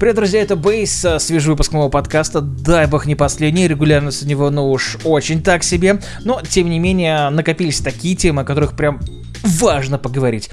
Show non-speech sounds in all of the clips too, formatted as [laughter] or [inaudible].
Привет, друзья, это Бейс, э, свежий выпуск моего подкаста. Дай бог не последний, регулярность у него, ну уж очень так себе. Но, тем не менее, накопились такие темы, о которых прям важно поговорить.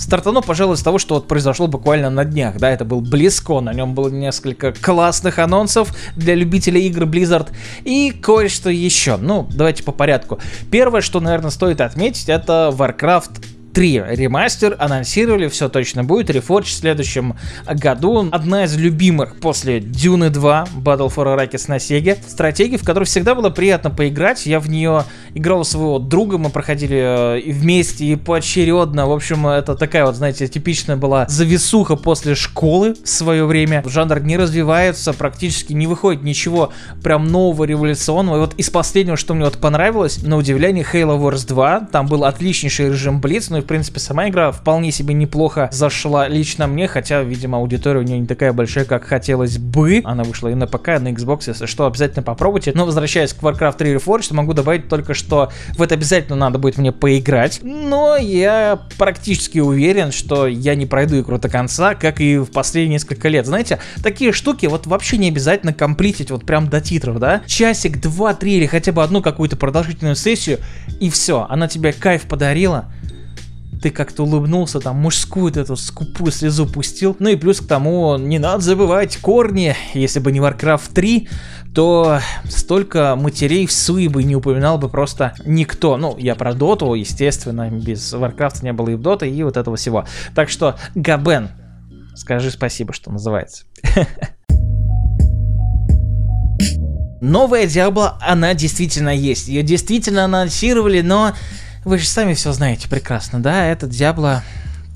Стартану, пожалуй, с того, что вот произошло буквально на днях, да, это был Близко, на нем было несколько классных анонсов для любителей игр Blizzard и кое-что еще. Ну, давайте по порядку. Первое, что, наверное, стоит отметить, это Warcraft 3 ремастер анонсировали, все точно будет. Reforged в следующем году. Одна из любимых после Дюны 2 Battle for Arrakis на Sega. Стратегия, в которой всегда было приятно поиграть. Я в нее играл у своего друга, мы проходили э, и вместе, и поочередно. В общем, это такая вот, знаете, типичная была зависуха после школы в свое время. Жанр не развивается, практически не выходит ничего прям нового, революционного. И вот из последнего, что мне вот понравилось, на удивление, Halo Wars 2. Там был отличнейший режим Blitz, ну и в принципе, сама игра вполне себе неплохо зашла лично мне, хотя, видимо, аудитория у нее не такая большая, как хотелось бы. Она вышла и на ПК, и на Xbox, если что, обязательно попробуйте. Но возвращаясь к Warcraft 3 Reforged, могу добавить только, что в это обязательно надо будет мне поиграть. Но я практически уверен, что я не пройду игру до конца, как и в последние несколько лет. Знаете, такие штуки вот вообще не обязательно комплитить вот прям до титров, да? Часик, два, три или хотя бы одну какую-то продолжительную сессию, и все, она тебе кайф подарила, ты как-то улыбнулся, там мужскую эту скупую слезу пустил. Ну и плюс к тому, не надо забывать корни. Если бы не Warcraft 3, то столько матерей в суе бы не упоминал бы просто никто. Ну, я про доту, естественно, без Warcraft не было и в доты, и вот этого всего. Так что, Габен, скажи спасибо, что называется. [laughs] Новая Диабло, она действительно есть. Ее действительно анонсировали, но вы же сами все знаете прекрасно, да? Это Диабло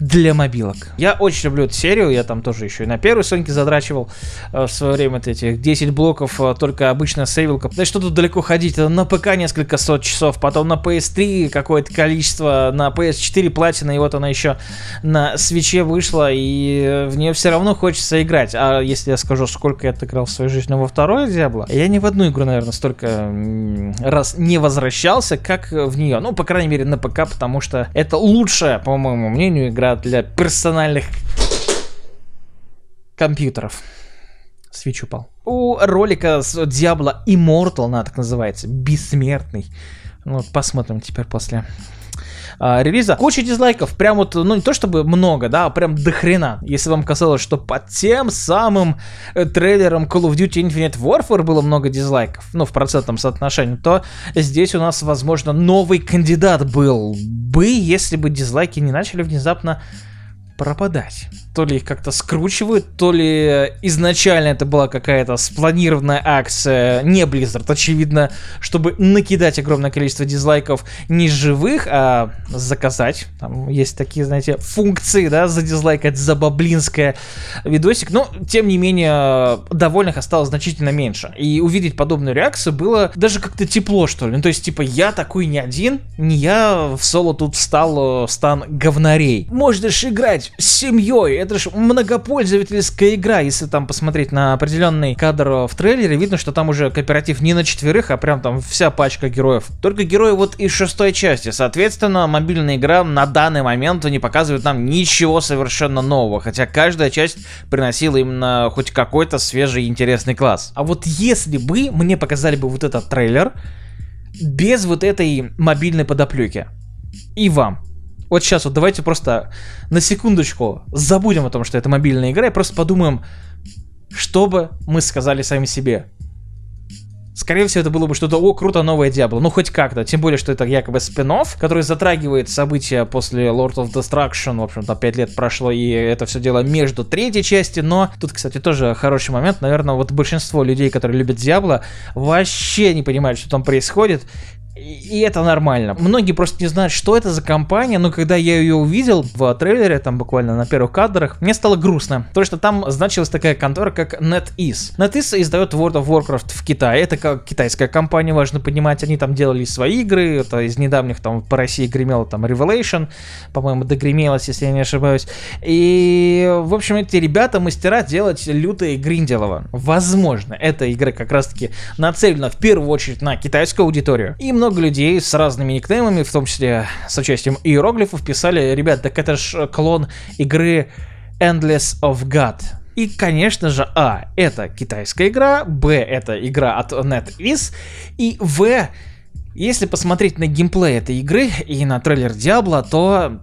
для мобилок. Я очень люблю эту серию, я там тоже еще и на первой Соньке задрачивал э, в свое время вот этих 10 блоков, э, только обычная сейвилка. Да что тут далеко ходить, на ПК несколько сот часов, потом на PS3 какое-то количество, на PS4 платина, и вот она еще на свече вышла, и в нее все равно хочется играть. А если я скажу, сколько я отыграл в своей жизни во второй Диабло, я ни в одну игру, наверное, столько раз не возвращался, как в нее. Ну, по крайней мере, на ПК, потому что это лучшая, по моему мнению, игра для персональных компьютеров. Свеч упал. У ролика с Diablo Immortal, она так называется, бессмертный. Ну, вот посмотрим теперь после а, релиза. Куча дизлайков, прям вот, ну не то чтобы много, да, а прям до хрена. Если вам казалось, что под тем самым э, трейлером Call of Duty Infinite Warfare было много дизлайков, ну в процентном соотношении, то здесь у нас, возможно, новый кандидат был бы, если бы дизлайки не начали внезапно пропадать то ли их как-то скручивают, то ли изначально это была какая-то спланированная акция, не Blizzard, очевидно, чтобы накидать огромное количество дизлайков не живых, а заказать. Там есть такие, знаете, функции, да, задизлайкать, забаблинское видосик. Но, тем не менее, довольных осталось значительно меньше. И увидеть подобную реакцию было даже как-то тепло, что ли. Ну, то есть, типа, я такой не один, не я в соло тут встал в стан говнарей. Можешь играть с семьей, это же многопользовательская игра. Если там посмотреть на определенный кадр в трейлере, видно, что там уже кооператив не на четверых, а прям там вся пачка героев. Только герои вот из шестой части. Соответственно, мобильная игра на данный момент не показывает нам ничего совершенно нового. Хотя каждая часть приносила именно хоть какой-то свежий интересный класс. А вот если бы мне показали бы вот этот трейлер без вот этой мобильной подоплеки, и вам, вот сейчас вот давайте просто на секундочку забудем о том, что это мобильная игра, и просто подумаем, что бы мы сказали сами себе. Скорее всего, это было бы что-то, о, круто, новое Диабло. Ну, хоть как-то. Тем более, что это якобы спин который затрагивает события после Lord of Destruction. В общем-то, 5 лет прошло, и это все дело между третьей части. Но тут, кстати, тоже хороший момент. Наверное, вот большинство людей, которые любят Диабло, вообще не понимают, что там происходит. И это нормально. Многие просто не знают, что это за компания, но когда я ее увидел в трейлере, там буквально на первых кадрах, мне стало грустно. Потому что там значилась такая контора, как NetEase. NetEase издает World of Warcraft в Китае. Это как китайская компания, важно понимать. Они там делали свои игры. Это из недавних там по России гремело там Revelation. По-моему, догремелось, если я не ошибаюсь. И, в общем, эти ребята мастера делать лютые гринделово. Возможно, эта игра как раз-таки нацелена в первую очередь на китайскую аудиторию. Им много людей с разными никнеймами, в том числе с участием иероглифов, писали, ребят, так это ж клон игры Endless of God. И, конечно же, А, это китайская игра, Б, это игра от NetEase, и В, если посмотреть на геймплей этой игры и на трейлер Диабло, то...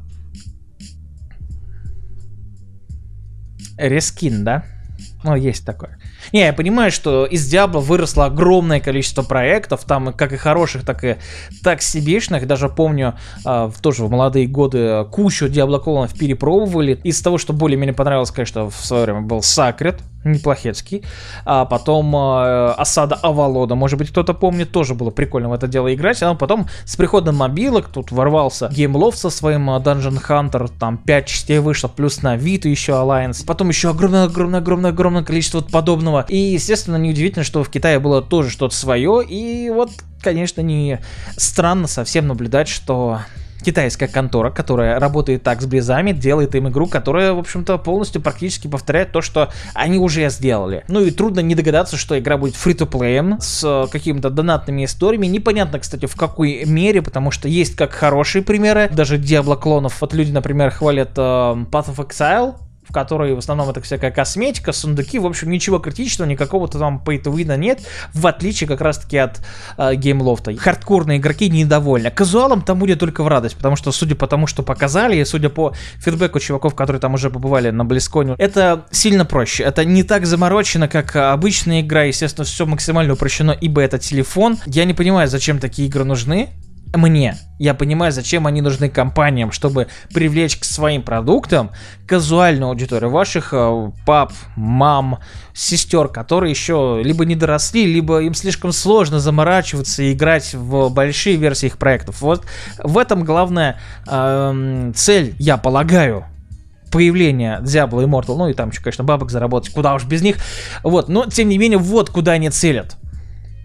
Рескин, да? Ну, есть такое. Не, я понимаю, что из Diablo выросло огромное количество проектов, там как и хороших, так и так себешных. Даже помню, э, тоже в молодые годы кучу Diablo клонов перепробовали. Из того, что более-менее понравилось, конечно, в свое время был Sacred, неплохецкий. А потом э, осада Авалода, может быть, кто-то помнит, тоже было прикольно в это дело играть. А потом с приходом мобилок тут ворвался GameLoft со своим э, Dungeon Hunter, там 5 частей вышло, плюс на Vita еще Alliance. Потом еще огромное-огромное-огромное-огромное количество подобного. И, естественно, неудивительно, что в Китае было тоже что-то свое. И вот, конечно, не странно совсем наблюдать, что китайская контора, которая работает так с Близами, делает им игру, которая, в общем-то, полностью практически повторяет то, что они уже сделали. Ну и трудно не догадаться, что игра будет free-to-play с э, какими-то донатными историями. Непонятно, кстати, в какой мере, потому что есть как хорошие примеры, даже Diablo клонов. Вот люди, например, хвалят э, Path of Exile, в которой в основном это всякая косметика, сундуки, в общем, ничего критичного, никакого-то там win нет, в отличие как раз-таки от э. Хардкорные игроки недовольны. Казуалам там будет только в радость, потому что, судя по тому, что показали, и судя по фидбэку чуваков, которые там уже побывали на Близконе, это сильно проще. Это не так заморочено, как обычная игра, естественно, все максимально упрощено, ибо это телефон. Я не понимаю, зачем такие игры нужны мне. Я понимаю, зачем они нужны компаниям, чтобы привлечь к своим продуктам казуальную аудиторию ваших э, пап, мам, сестер, которые еще либо не доросли, либо им слишком сложно заморачиваться и играть в большие версии их проектов. Вот в этом главная э, цель, я полагаю, появления Diablo Immortal, ну и там еще, конечно, бабок заработать, куда уж без них. Вот, но тем не менее, вот куда они целят.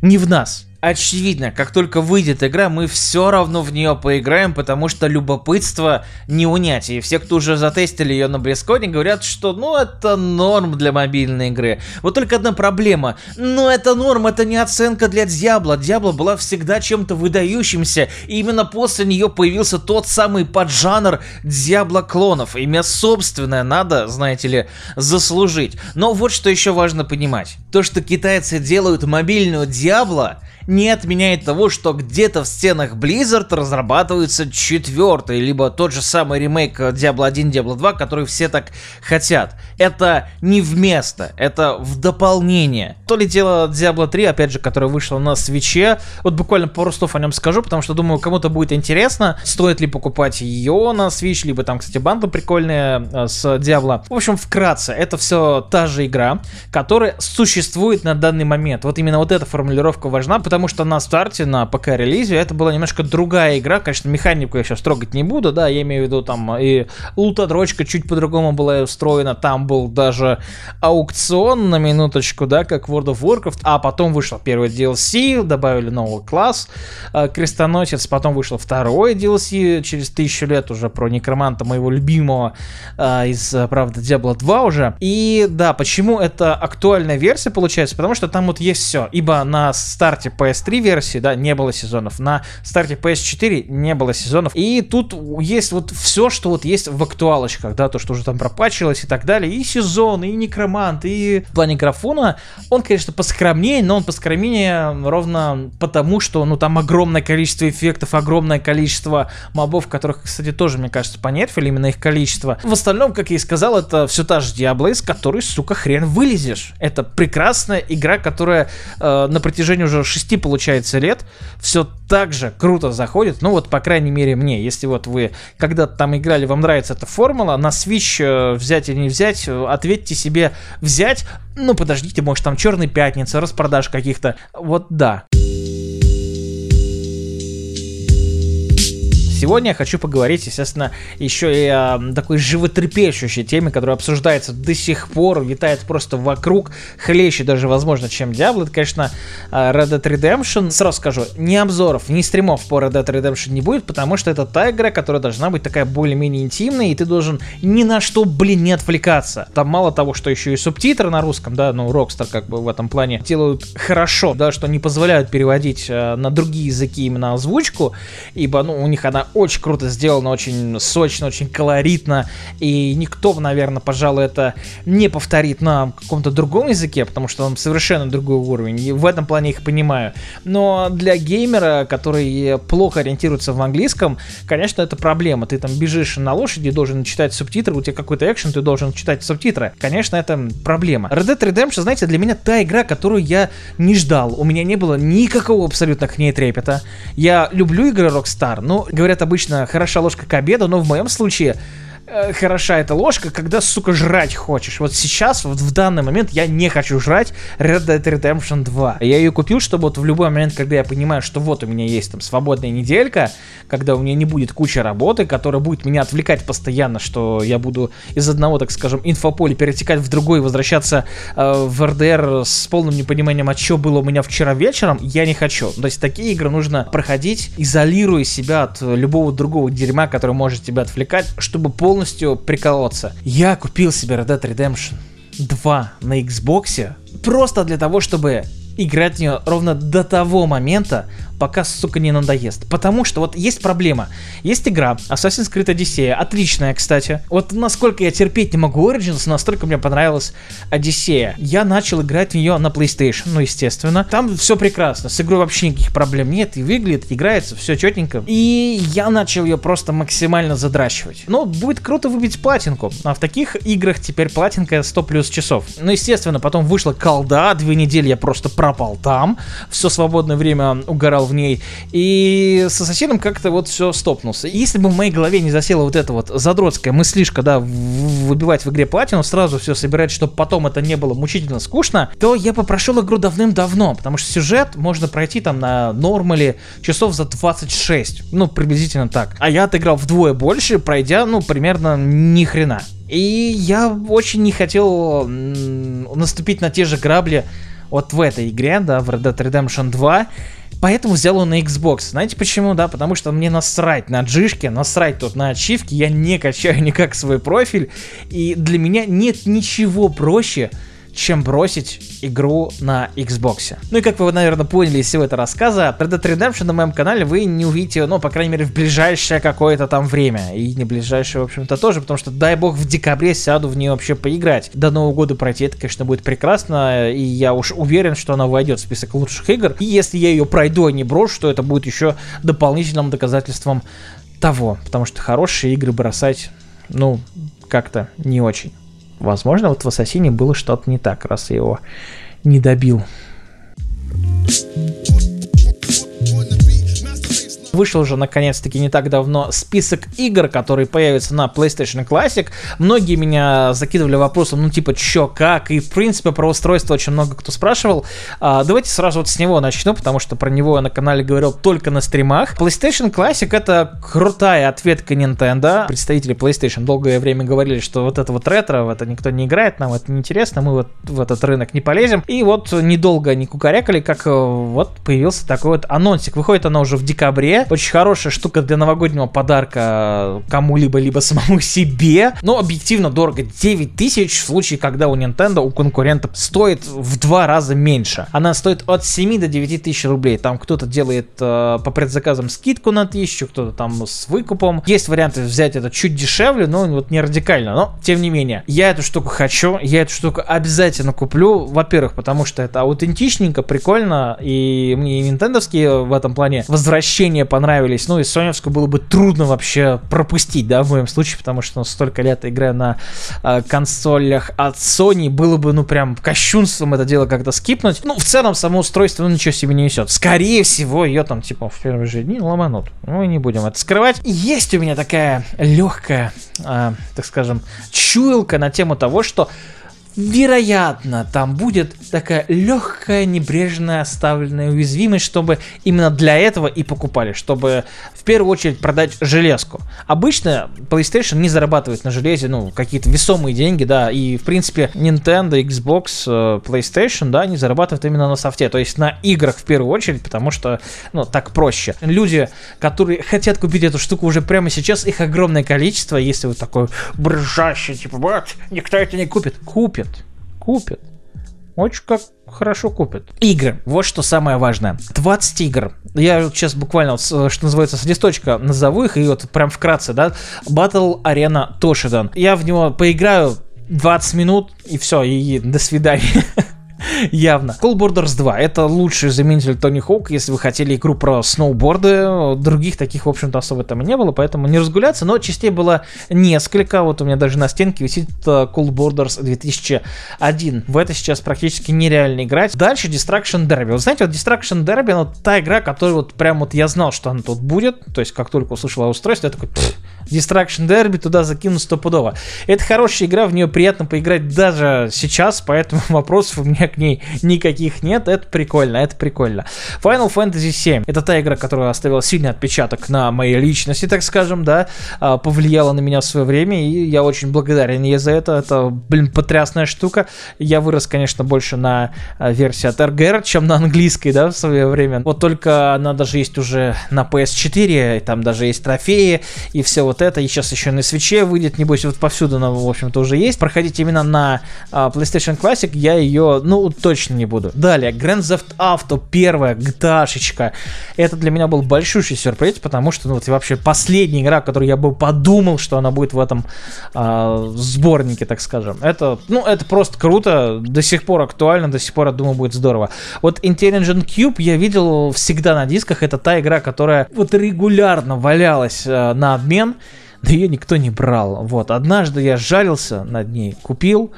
Не в нас очевидно, как только выйдет игра, мы все равно в нее поиграем, потому что любопытство не унять. И все, кто уже затестили ее на Близконе, говорят, что ну это норм для мобильной игры. Вот только одна проблема. Но это норм, это не оценка для Диабло. Диабло была всегда чем-то выдающимся. И именно после нее появился тот самый поджанр Диабло клонов. Имя собственное надо, знаете ли, заслужить. Но вот что еще важно понимать. То, что китайцы делают мобильную Диабло, не отменяет того, что где-то в стенах Blizzard разрабатывается четвертый, либо тот же самый ремейк Diablo 1, Diablo 2, который все так хотят. Это не вместо, это в дополнение. То ли дело Diablo 3, опять же, которая вышла на свече. Вот буквально пару слов о нем скажу, потому что думаю, кому-то будет интересно, стоит ли покупать ее на Switch, либо там, кстати, банда прикольная э, с Diablo. В общем, вкратце, это все та же игра, которая существует на данный момент. Вот именно вот эта формулировка важна, потому что на старте, на ПК-релизе, это была немножко другая игра. Конечно, механику я сейчас трогать не буду, да, я имею в виду там и лутодрочка чуть по-другому была устроена, там был даже аукцион на минуточку, да, как World of Warcraft, а потом вышел первый DLC, добавили новый класс, э, Крестоносец, потом вышел второй DLC через тысячу лет уже про некроманта моего любимого э, из, правда, Diablo 2 уже. И да, почему это актуальная версия получается? Потому что там вот есть все, ибо на старте PS3 версии, да, не было сезонов, на старте PS4 не было сезонов. И тут есть вот все, что вот есть в актуалочках, да, то, что уже там пропачилось и так далее. И сезон, и некромант, и в плане графона он, конечно, поскромнее, но он поскромнее ровно потому, что, ну, там огромное количество эффектов, огромное количество мобов, которых, кстати, тоже, мне кажется, понерфили, именно их количество. В остальном, как я и сказал, это все та же Diablo, из которой, сука, хрен вылезешь. Это прекрасная игра, которая э, на протяжении уже 6 6, получается, лет все так же круто заходит. Ну вот, по крайней мере, мне. Если вот вы когда-то там играли, вам нравится эта формула, на Switch э, взять или не взять, э, ответьте себе взять. Ну, подождите, может там Черный Пятница, распродаж каких-то. Вот да. Сегодня я хочу поговорить, естественно, еще и о такой животрепещущей теме, которая обсуждается до сих пор, витает просто вокруг, хлеще даже, возможно, чем Diablo. Это, конечно, а, Red Dead Redemption. Сразу скажу, ни обзоров, ни стримов по Red Dead Redemption не будет, потому что это та игра, которая должна быть такая более-менее интимная, и ты должен ни на что, блин, не отвлекаться. Там мало того, что еще и субтитры на русском, да, ну, Rockstar как бы в этом плане делают хорошо, да, что не позволяют переводить э, на другие языки именно озвучку, ибо, ну, у них она очень круто сделана, очень сочно, очень колоритно, и никто, наверное, пожалуй, это не повторит на каком-то другом языке, потому что он совершенно другой уровень, и в этом плане их понимаю. Но для геймера, который плохо ориентируется в английском, конечно, это проблема. Ты там бежишь на лошади, должен читать субтитры, у тебя какой-то экшен, ты должен читать субтитры. Конечно, это проблема. Red Dead Redemption, знаете, для меня та игра, которую я не ждал. У меня не было никакого абсолютно к ней трепета. Я люблю игры Rockstar, но, говорят обычно, хороша ложка к обеду, но в моем случае Э, хороша эта ложка, когда, сука, жрать хочешь. Вот сейчас, вот в данный момент, я не хочу жрать Red Dead Redemption 2. Я ее купил, чтобы вот в любой момент, когда я понимаю, что вот у меня есть там свободная неделька, когда у меня не будет куча работы, которая будет меня отвлекать постоянно, что я буду из одного, так скажем, инфополя перетекать в другой, возвращаться э, в РДР с полным непониманием, а что было у меня вчера вечером, я не хочу. То есть такие игры нужно проходить, изолируя себя от любого другого дерьма, который может тебя отвлекать, чтобы полностью полностью приколоться. Я купил себе Red Dead Redemption 2 на Xbox просто для того, чтобы играть в нее ровно до того момента, пока, сука, не надоест. Потому что вот есть проблема. Есть игра Assassin's Creed Odyssey, отличная, кстати. Вот насколько я терпеть не могу Origins, настолько мне понравилась Odyssey. Я начал играть в нее на PlayStation, ну, естественно. Там все прекрасно, с игрой вообще никаких проблем нет, и выглядит, играется, все четенько. И я начал ее просто максимально задрачивать. Ну, будет круто выбить платинку. А в таких играх теперь платинка 100 плюс часов. Ну, естественно, потом вышла колда, две недели я просто пропал там. Все свободное время угорал в в ней. И с Ассасином как-то вот все стопнулся. если бы в моей голове не засела вот эта вот задротская мыслишка, да, выбивать в игре платину, сразу все собирать, чтобы потом это не было мучительно скучно, то я попросил игру давным-давно, потому что сюжет можно пройти там на нормале часов за 26, ну, приблизительно так. А я отыграл вдвое больше, пройдя, ну, примерно ни хрена. И я очень не хотел наступить на те же грабли вот в этой игре, да, в Red Dead Redemption 2, Поэтому взял он на Xbox. Знаете почему? Да, потому что мне насрать на джишки, насрать тут на ачивки, я не качаю [laughs] никак свой профиль, и для меня нет ничего проще, чем бросить игру на Xbox. Ну и как вы, наверное, поняли из всего этого рассказа, Red Dead Redemption на моем канале вы не увидите, ну, по крайней мере, в ближайшее какое-то там время. И не ближайшее, в общем-то, тоже, потому что, дай бог, в декабре сяду в нее вообще поиграть. До Нового года пройти, это, конечно, будет прекрасно, и я уж уверен, что она войдет в список лучших игр. И если я ее пройду, а не брошу, то это будет еще дополнительным доказательством того, потому что хорошие игры бросать, ну, как-то не очень. Возможно, вот в Ассасине было что-то не так, раз я его не добил. Вышел уже наконец-таки не так давно список игр, которые появятся на PlayStation Classic. Многие меня закидывали вопросом, ну типа, чё, как? И в принципе про устройство очень много кто спрашивал. А, давайте сразу вот с него начну, потому что про него я на канале говорил только на стримах. PlayStation Classic это крутая ответка Nintendo. Представители PlayStation долгое время говорили, что вот это вот ретро, в это никто не играет, нам это неинтересно, мы вот в этот рынок не полезем. И вот недолго они кукарякали, как э, вот появился такой вот анонсик. Выходит она уже в декабре. Очень хорошая штука для новогоднего подарка кому-либо, либо самому себе. Но объективно дорого. 9 тысяч в случае, когда у Nintendo, у конкурента стоит в два раза меньше. Она стоит от 7 до 9 тысяч рублей. Там кто-то делает э, по предзаказам скидку на тысячу, кто-то там с выкупом. Есть варианты взять это чуть дешевле, но вот не радикально. Но, тем не менее, я эту штуку хочу, я эту штуку обязательно куплю. Во-первых, потому что это аутентичненько, прикольно, и мне и нинтендовские в этом плане возвращения понравились. Ну и соневскую было бы трудно вообще пропустить, да, в моем случае, потому что ну, столько лет играю на э, консолях от Sony, было бы, ну, прям кощунством это дело как-то скипнуть. Ну, в целом, само устройство, ну, ничего себе не несет. Скорее всего, ее там, типа, в первые же дни ломанут. Ну, и не будем это скрывать. Есть у меня такая легкая, э, так скажем, чуялка на тему того, что вероятно, там будет такая легкая, небрежная оставленная уязвимость, чтобы именно для этого и покупали, чтобы в первую очередь продать железку. Обычно PlayStation не зарабатывает на железе, ну, какие-то весомые деньги, да, и, в принципе, Nintendo, Xbox, э, PlayStation, да, не зарабатывают именно на софте, то есть на играх в первую очередь, потому что, ну, так проще. Люди, которые хотят купить эту штуку уже прямо сейчас, их огромное количество, если вы такой брыжащий, типа, вот, никто это не купит, купит купят. Очень как хорошо купят. Игры. Вот что самое важное. 20 игр. Я сейчас буквально, что называется, с листочка назову их, и вот прям вкратце, да. Battle Arena Toshidan. Я в него поиграю 20 минут, и все, и до свидания. [laughs] Явно. Call Borders 2 это лучший заменитель Тони Хоук, если вы хотели игру про сноуборды. Других таких, в общем-то, особо там и не было, поэтому не разгуляться. Но частей было несколько. Вот у меня даже на стенке висит э, Call Borders 2001. В это сейчас практически нереально играть. Дальше Destruction Derby. Вы знаете, вот Destruction Derby, ну, та игра, которая вот прям вот я знал, что она тут будет. То есть, как только услышал о устройстве, я такой, Destruction Derby туда закину стопудово. Это хорошая игра, в нее приятно поиграть даже сейчас, поэтому [laughs] вопросов у меня к ней никаких нет. Это прикольно, это прикольно. Final Fantasy VII. Это та игра, которая оставила сильный отпечаток на моей личности, так скажем, да, а, повлияла на меня в свое время, и я очень благодарен ей за это. Это, блин, потрясная штука. Я вырос, конечно, больше на а, версии от RGR, чем на английской, да, в свое время. Вот только она даже есть уже на PS4, там даже есть трофеи и все вот это, и сейчас еще на свече выйдет, небось, вот повсюду она, в общем-то, уже есть. Проходить именно на uh, PlayStation Classic я ее, ну, точно не буду. Далее, Grand Theft Auto, первая GTA-шечка. Это для меня был большущий сюрприз, потому что, ну, вот вообще последняя игра, которую я бы подумал, что она будет в этом uh, сборнике, так скажем. Это, ну, это просто круто, до сих пор актуально, до сих пор, я думаю, будет здорово. Вот Intelligent Cube я видел всегда на дисках, это та игра, которая вот регулярно валялась uh, на обмен, но ее никто не брал. Вот, однажды я жарился над ней, купил,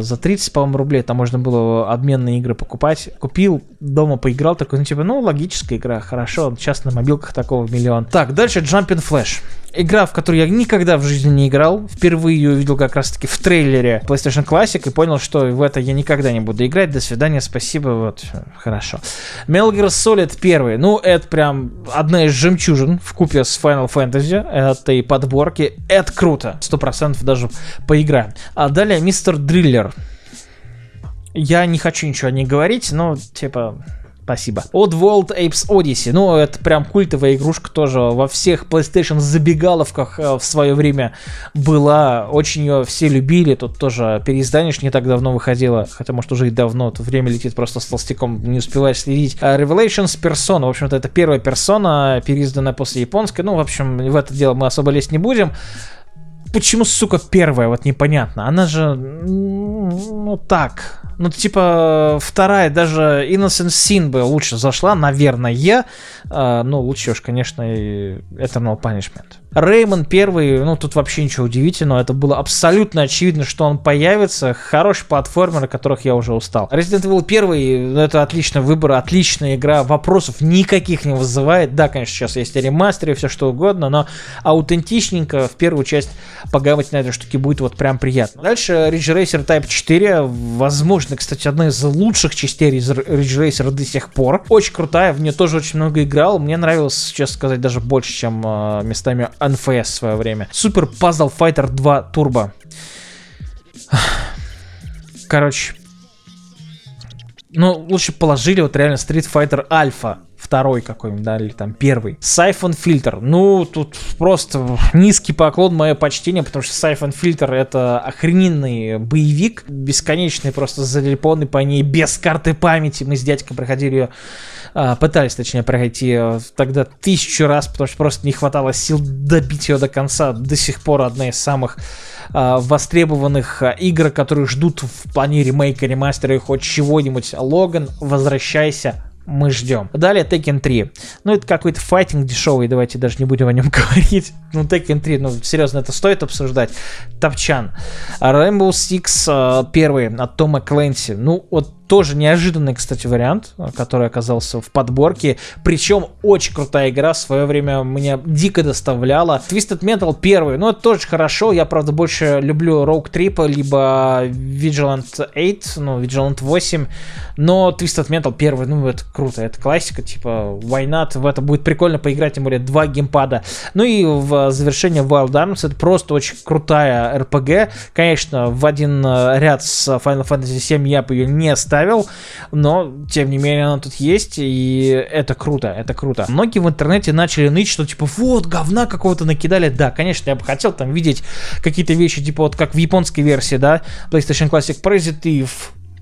за 30, по-моему, рублей там можно было обменные игры покупать. Купил, дома поиграл, такой, ну, типа, ну, логическая игра, хорошо, сейчас на мобилках такого миллион. Так, дальше Jumping Flash. Игра, в которую я никогда в жизни не играл. Впервые ее увидел как раз-таки в трейлере PlayStation Classic и понял, что в это я никогда не буду играть. До свидания, спасибо, вот, хорошо. Metal Gear Solid 1. Ну, это прям одна из жемчужин в купе с Final Fantasy этой подборки. Это круто. Сто процентов даже поиграем. А далее Мистер Дриллер. Я не хочу ничего о ней говорить, но, типа, Спасибо. Oddworld Apes Odyssey. Ну, это прям культовая игрушка тоже во всех PlayStation забегаловках э, в свое время была. Очень ее все любили. Тут тоже переиздание не так давно выходило. Хотя, может, уже и давно. Тут время летит просто с толстяком, не успеваешь следить. А Revelations Persona. В общем-то, это первая персона, переизданная после японской. Ну, в общем, в это дело мы особо лезть не будем почему, сука, первая, вот непонятно. Она же, ну, так. Ну, типа, вторая, даже Innocent Sin бы лучше зашла, наверное. Uh, ну, лучше уж, конечно, Eternal Punishment. Реймон первый, ну тут вообще ничего удивительного, это было абсолютно очевидно, что он появится. Хороший платформер, которых я уже устал. Resident Evil 1, ну, это отличный выбор, отличная игра, вопросов никаких не вызывает. Да, конечно, сейчас есть ремастеры, все что угодно, но аутентичненько в первую часть погавать на этой штуке будет вот прям приятно. Дальше Ridge Racer Type 4, возможно, кстати, одна из лучших частей Ridge Racer до сих пор. Очень крутая, в нее тоже очень много играл, мне нравилось, честно сказать, даже больше, чем э, местами NFS в свое время. Супер Puzzle Fighter 2 Turbo. Короче. Ну, лучше положили вот реально Street Fighter Alpha второй какой-нибудь, да, или там первый. Siphon Filter. Ну, тут просто низкий поклон, мое почтение, потому что Siphon Filter это охрененный боевик, бесконечный, просто залипанный по ней, без карты памяти. Мы с дядькой проходили ее а, пытались, точнее, пройти э, тогда тысячу раз, потому что просто не хватало сил добить ее до конца. До сих пор одна из самых а, востребованных а, игр, которые ждут в плане ремейка, ремастера и хоть чего-нибудь. Логан, возвращайся, мы ждем. Далее Tekken 3. Ну, это какой-то файтинг дешевый, давайте даже не будем о нем [laughs] говорить. Ну, Tekken 3, ну, серьезно, это стоит обсуждать. Топчан. Rainbow Six первый от Тома Кленси. Ну, вот тоже неожиданный, кстати, вариант, который оказался в подборке. Причем очень крутая игра, в свое время меня дико доставляла. Twisted Metal первый, ну это тоже хорошо. Я, правда, больше люблю Rogue Trip, либо Vigilant 8, ну, Vigilant 8. Но Twisted Metal первый, ну это круто, это классика, типа why not, в это будет прикольно поиграть, тем более два геймпада. Ну и в завершение Wild Arms, это просто очень крутая RPG. Конечно, в один э, ряд с Final Fantasy 7 я бы ее не ставил, ставил, но, тем не менее, она тут есть, и это круто, это круто. Многие в интернете начали ныть, что, типа, вот, говна какого-то накидали. Да, конечно, я бы хотел там видеть какие-то вещи, типа, вот как в японской версии, да, PlayStation Classic Positive,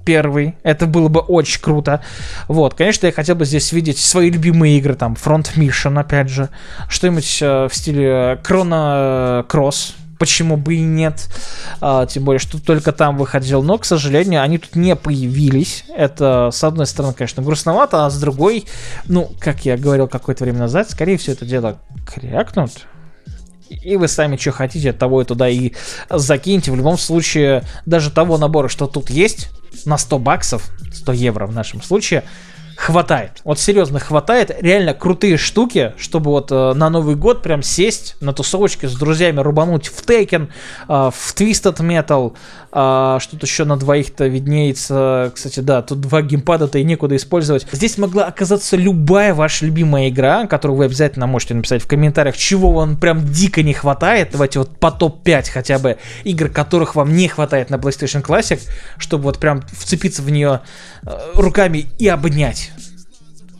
первый. Это было бы очень круто. Вот, конечно, я хотел бы здесь видеть свои любимые игры, там, Front Mission, опять же. Что-нибудь э, в стиле Chrono Cross, почему бы и нет. А, тем более, что только там выходил. Но, к сожалению, они тут не появились. Это, с одной стороны, конечно, грустновато, а с другой, ну, как я говорил какое-то время назад, скорее всего, это дело крякнут. И вы сами что хотите, того и туда и закиньте. В любом случае, даже того набора, что тут есть, на 100 баксов, 100 евро в нашем случае, хватает. Вот серьезно хватает. Реально крутые штуки, чтобы вот э, на Новый год прям сесть на тусовочке с друзьями, рубануть в Tekken, э, в Twisted Metal, э, что-то еще на двоих-то виднеется. Кстати, да, тут два геймпада-то и некуда использовать. Здесь могла оказаться любая ваша любимая игра, которую вы обязательно можете написать в комментариях, чего вам прям дико не хватает. Давайте вот по топ-5 хотя бы игр, которых вам не хватает на PlayStation Classic, чтобы вот прям вцепиться в нее э, руками и обнять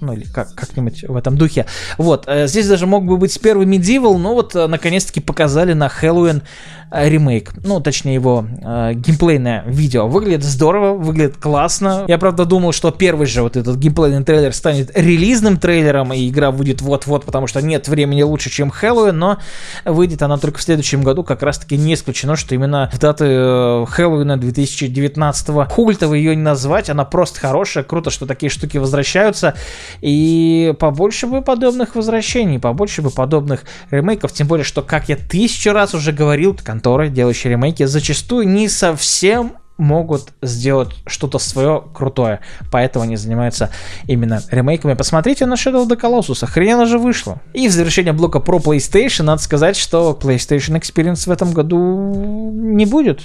ну или как, как-нибудь в этом духе. Вот, э, здесь даже мог бы быть первый Medieval, но вот э, наконец-таки показали на Хэллоуин Э, ремейк, ну, точнее его э, геймплейное видео. Выглядит здорово, выглядит классно. Я, правда, думал, что первый же вот этот геймплейный трейлер станет релизным трейлером, и игра будет вот-вот, потому что нет времени лучше, чем Хэллоуин, но выйдет она только в следующем году, как раз-таки не исключено, что именно в даты э, Хэллоуина 2019-го. Хугль-то ее не назвать, она просто хорошая, круто, что такие штуки возвращаются, и побольше бы подобных возвращений, побольше бы подобных ремейков, тем более, что, как я тысячу раз уже говорил, конторы, делающие ремейки, зачастую не совсем могут сделать что-то свое крутое. Поэтому они занимаются именно ремейками. Посмотрите на Shadow of the Colossus. Охрененно же вышло. И в завершение блока про PlayStation надо сказать, что PlayStation Experience в этом году не будет.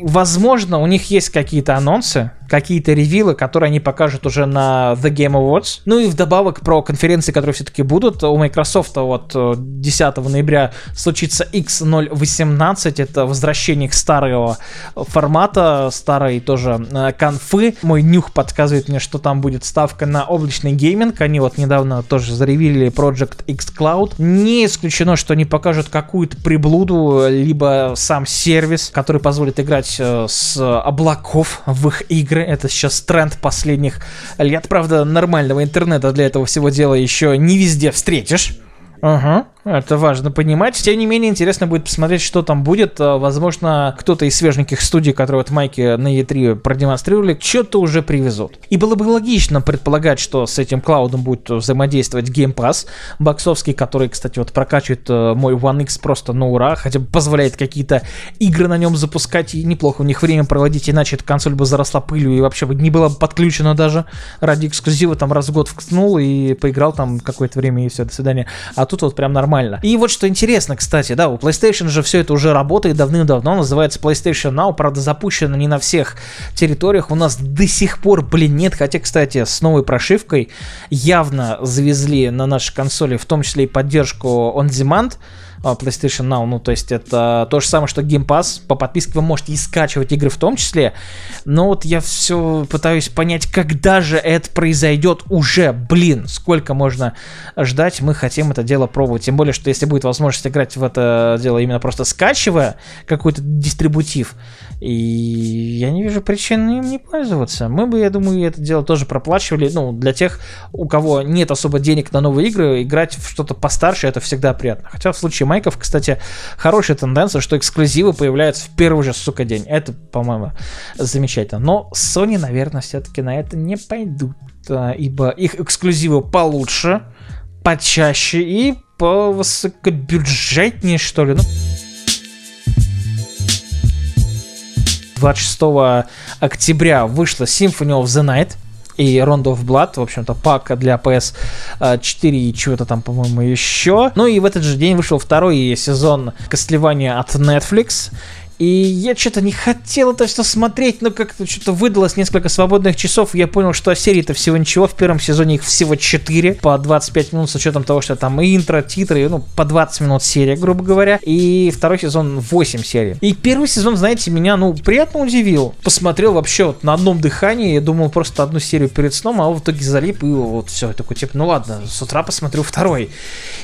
Возможно, у них есть какие-то анонсы, какие-то ревилы, которые они покажут уже на The Game Awards. Ну и вдобавок про конференции, которые все-таки будут. У Microsoft вот 10 э, ноября случится X018, это возвращение к старого формата, старой тоже э, конфы. Мой нюх подсказывает мне, что там будет ставка на облачный гейминг. Они вот недавно тоже заревили Project X Cloud. Не исключено, что они покажут какую-то приблуду, либо сам сервис, который позволит играть э, с облаков в их игры игры. Это сейчас тренд последних лет. Правда, нормального интернета для этого всего дела еще не везде встретишь. Ага. Это важно понимать. Тем не менее, интересно будет посмотреть, что там будет. А, возможно, кто-то из свеженьких студий, которые вот майки на E3 продемонстрировали, что-то уже привезут. И было бы логично предполагать, что с этим клаудом будет взаимодействовать Game Pass боксовский, который, кстати, вот прокачивает э, мой One X просто на ура, хотя бы позволяет какие-то игры на нем запускать и неплохо у них время проводить, иначе эта консоль бы заросла пылью и вообще бы не была бы подключена даже ради эксклюзива, там раз в год вкнул и поиграл там какое-то время и все, до свидания. А тут вот прям нормально нормально. И вот что интересно, кстати, да, у PlayStation же все это уже работает давным-давно, называется PlayStation Now, правда запущено не на всех территориях, у нас до сих пор, блин, нет, хотя, кстати, с новой прошивкой явно завезли на наши консоли, в том числе и поддержку On Demand, PlayStation Now. Ну, то есть это то же самое, что Game Pass. По подписке вы можете и скачивать игры в том числе. Но вот я все пытаюсь понять, когда же это произойдет уже. Блин, сколько можно ждать. Мы хотим это дело пробовать. Тем более, что если будет возможность играть в это дело именно просто скачивая какой-то дистрибутив, и я не вижу причин им не пользоваться. Мы бы, я думаю, это дело тоже проплачивали. Ну, для тех, у кого нет особо денег на новые игры, играть в что-то постарше, это всегда приятно. Хотя в случае майков, кстати, хорошая тенденция, что эксклюзивы появляются в первый же, сука, день. Это, по-моему, замечательно. Но Sony, наверное, все-таки на это не пойдут, а, ибо их эксклюзивы получше, почаще и повысокобюджетнее, что ли. Ну, 26 октября вышла Symphony of the Night и Round of Blood, в общем-то, пак для PS4 и чего-то там, по-моему, еще. Ну и в этот же день вышел второй сезон Костлевания от Netflix. И я что-то не хотел это все смотреть, но как-то что-то выдалось несколько свободных часов, я понял, что серии-то всего ничего, в первом сезоне их всего 4, по 25 минут с учетом того, что там и интро, титры, ну, по 20 минут серия, грубо говоря, и второй сезон 8 серий. И первый сезон, знаете, меня, ну, приятно удивил. Посмотрел вообще вот на одном дыхании, я думал просто одну серию перед сном, а в итоге залип, и вот все, такой, типа, ну ладно, с утра посмотрю второй.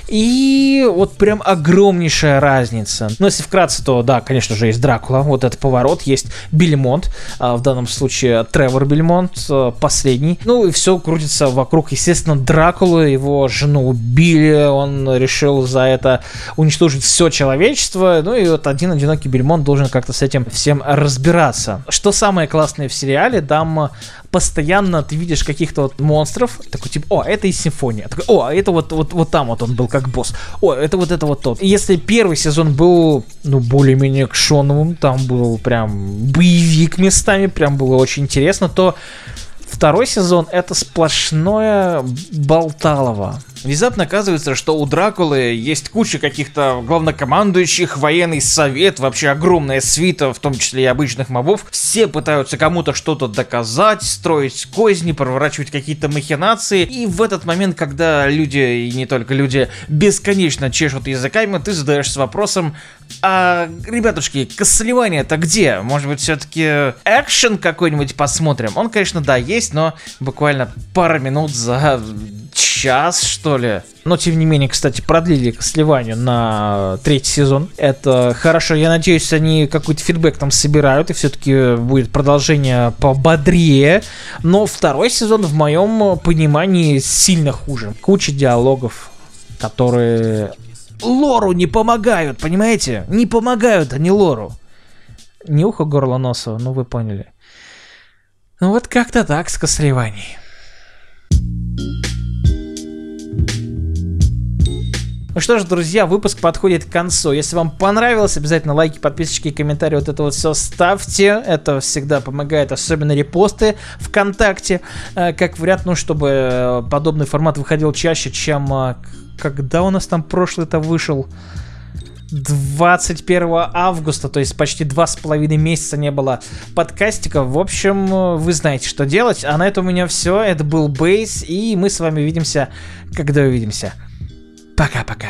И вот прям огромнейшая разница. Ну, если вкратце, то, да, конечно же, есть Дракула, вот этот поворот, есть Бельмонт, а, в данном случае Тревор Бельмонт, а, последний. Ну и все крутится вокруг, естественно, Дракулы, его жену убили, он решил за это уничтожить все человечество, ну и вот один одинокий Бельмонт должен как-то с этим всем разбираться. Что самое классное в сериале, там постоянно ты видишь каких-то вот монстров, такой типа, о, это из симфония, такой, о, это вот, вот, вот там вот он был как босс, о, это вот это вот тот. И если первый сезон был, ну, более-менее кшоновым, там был прям боевик местами, прям было очень интересно, то второй сезон это сплошное болталово. Внезапно оказывается, что у Дракулы есть куча каких-то главнокомандующих, военный совет, вообще огромная свита, в том числе и обычных мобов. Все пытаются кому-то что-то доказать, строить козни, проворачивать какие-то махинации. И в этот момент, когда люди, и не только люди, бесконечно чешут языками, ты задаешься вопросом, а, ребятушки, Кассельвания это где? Может быть, все-таки экшен какой-нибудь посмотрим? Он, конечно, да, есть, но буквально пара минут за час, что ли. Но, тем не менее, кстати, продлили к сливанию на третий сезон. Это хорошо. Я надеюсь, они какой-то фидбэк там собирают, и все-таки будет продолжение пободрее. Но второй сезон, в моем понимании, сильно хуже. Куча диалогов, которые лору не помогают, понимаете? Не помогают они лору. Не ухо, горло, носа, ну вы поняли. Ну вот как-то так с Костреванией. Ну что ж, друзья, выпуск подходит к концу. Если вам понравилось, обязательно лайки, подписочки и комментарии, вот это вот все ставьте. Это всегда помогает, особенно репосты ВКонтакте, э, как вариант, ну, чтобы э, подобный формат выходил чаще, чем э, когда у нас там прошлый-то вышел. 21 августа, то есть почти два с половиной месяца не было подкастика. В общем, вы знаете, что делать. А на этом у меня все. Это был Бейс, и мы с вами увидимся, когда увидимся. Пока-пока.